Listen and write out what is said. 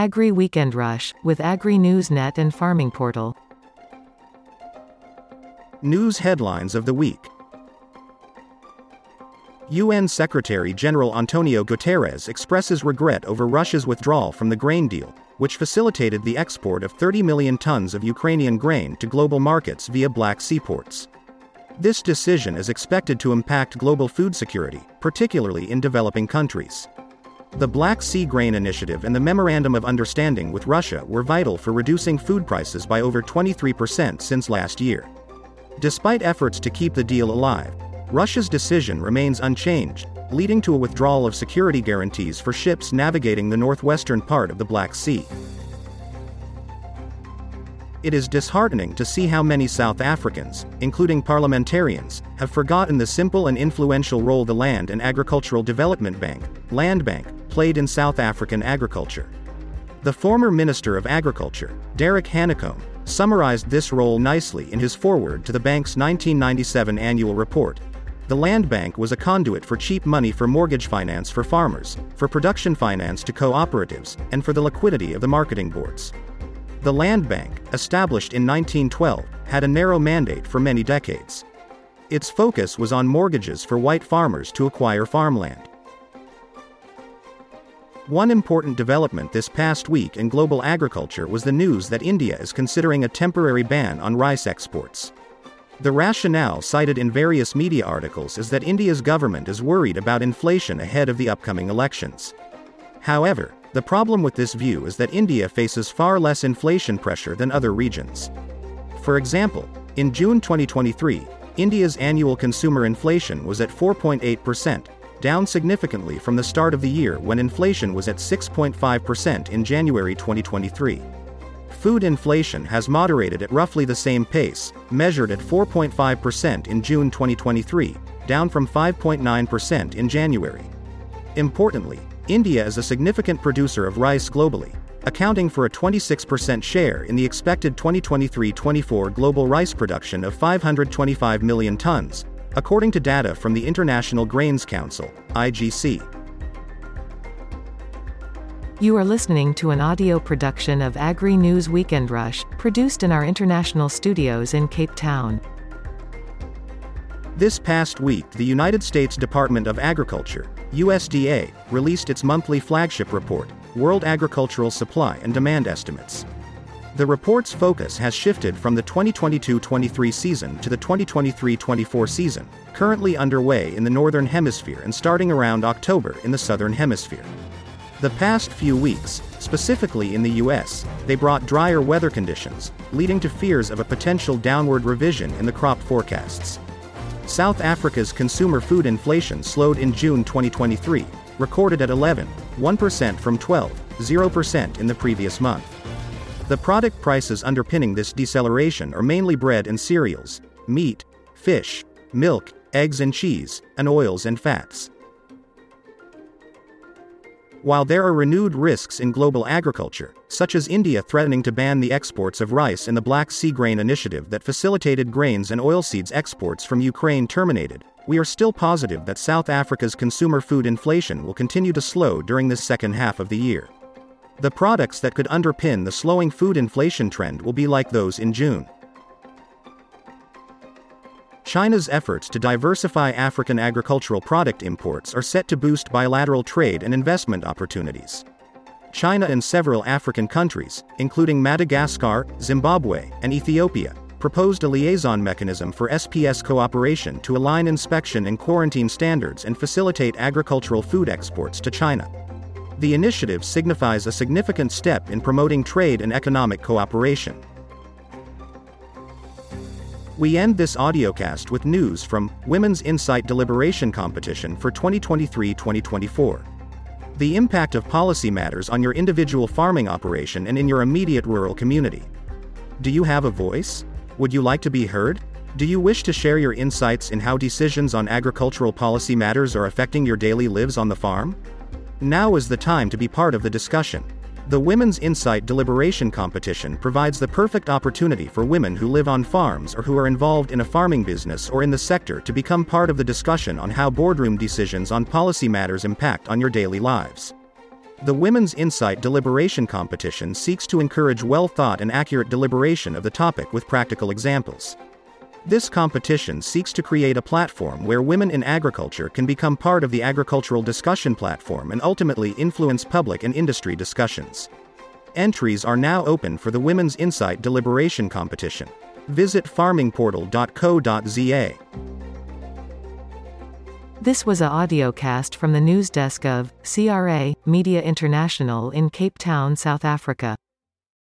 Agri Weekend Rush, with Agri News Net and Farming Portal. News headlines of the week. UN Secretary General Antonio Guterres expresses regret over Russia's withdrawal from the grain deal, which facilitated the export of 30 million tons of Ukrainian grain to global markets via Black Sea ports. This decision is expected to impact global food security, particularly in developing countries. The Black Sea Grain Initiative and the Memorandum of Understanding with Russia were vital for reducing food prices by over 23% since last year. Despite efforts to keep the deal alive, Russia's decision remains unchanged, leading to a withdrawal of security guarantees for ships navigating the northwestern part of the Black Sea. It is disheartening to see how many South Africans, including parliamentarians, have forgotten the simple and influential role the Land and Agricultural Development Bank, Land Bank, played in South African agriculture. The former Minister of Agriculture, Derek Hanekom, summarized this role nicely in his foreword to the bank's 1997 annual report. The Land Bank was a conduit for cheap money for mortgage finance for farmers, for production finance to cooperatives, and for the liquidity of the marketing boards. The Land Bank, established in 1912, had a narrow mandate for many decades. Its focus was on mortgages for white farmers to acquire farmland. One important development this past week in global agriculture was the news that India is considering a temporary ban on rice exports. The rationale cited in various media articles is that India's government is worried about inflation ahead of the upcoming elections. However, the problem with this view is that India faces far less inflation pressure than other regions. For example, in June 2023, India's annual consumer inflation was at 4.8%, down significantly from the start of the year when inflation was at 6.5% in January 2023. Food inflation has moderated at roughly the same pace, measured at 4.5% in June 2023, down from 5.9% in January. Importantly, India is a significant producer of rice globally, accounting for a 26% share in the expected 2023 24 global rice production of 525 million tons, according to data from the International Grains Council, IGC. You are listening to an audio production of Agri News Weekend Rush, produced in our international studios in Cape Town. This past week, the United States Department of Agriculture, USDA, released its monthly flagship report, World Agricultural Supply and Demand Estimates. The report's focus has shifted from the 2022 23 season to the 2023 24 season, currently underway in the Northern Hemisphere and starting around October in the Southern Hemisphere. The past few weeks, specifically in the US, they brought drier weather conditions, leading to fears of a potential downward revision in the crop forecasts. South Africa's consumer food inflation slowed in June 2023, recorded at 11, 1% from 12, 0% in the previous month. The product prices underpinning this deceleration are mainly bread and cereals, meat, fish, milk, eggs and cheese, and oils and fats. While there are renewed risks in global agriculture, such as India threatening to ban the exports of rice and the Black Sea Grain Initiative that facilitated grains and oilseeds exports from Ukraine terminated, we are still positive that South Africa's consumer food inflation will continue to slow during this second half of the year. The products that could underpin the slowing food inflation trend will be like those in June. China's efforts to diversify African agricultural product imports are set to boost bilateral trade and investment opportunities. China and several African countries, including Madagascar, Zimbabwe, and Ethiopia, proposed a liaison mechanism for SPS cooperation to align inspection and quarantine standards and facilitate agricultural food exports to China. The initiative signifies a significant step in promoting trade and economic cooperation. We end this audiocast with news from Women's Insight Deliberation Competition for 2023 2024. The impact of policy matters on your individual farming operation and in your immediate rural community. Do you have a voice? Would you like to be heard? Do you wish to share your insights in how decisions on agricultural policy matters are affecting your daily lives on the farm? Now is the time to be part of the discussion. The Women's Insight Deliberation Competition provides the perfect opportunity for women who live on farms or who are involved in a farming business or in the sector to become part of the discussion on how boardroom decisions on policy matters impact on your daily lives. The Women's Insight Deliberation Competition seeks to encourage well thought and accurate deliberation of the topic with practical examples. This competition seeks to create a platform where women in agriculture can become part of the agricultural discussion platform and ultimately influence public and industry discussions. Entries are now open for the Women's Insight Deliberation Competition. Visit farmingportal.co.za. This was a audiocast from the news desk of CRA Media International in Cape Town, South Africa.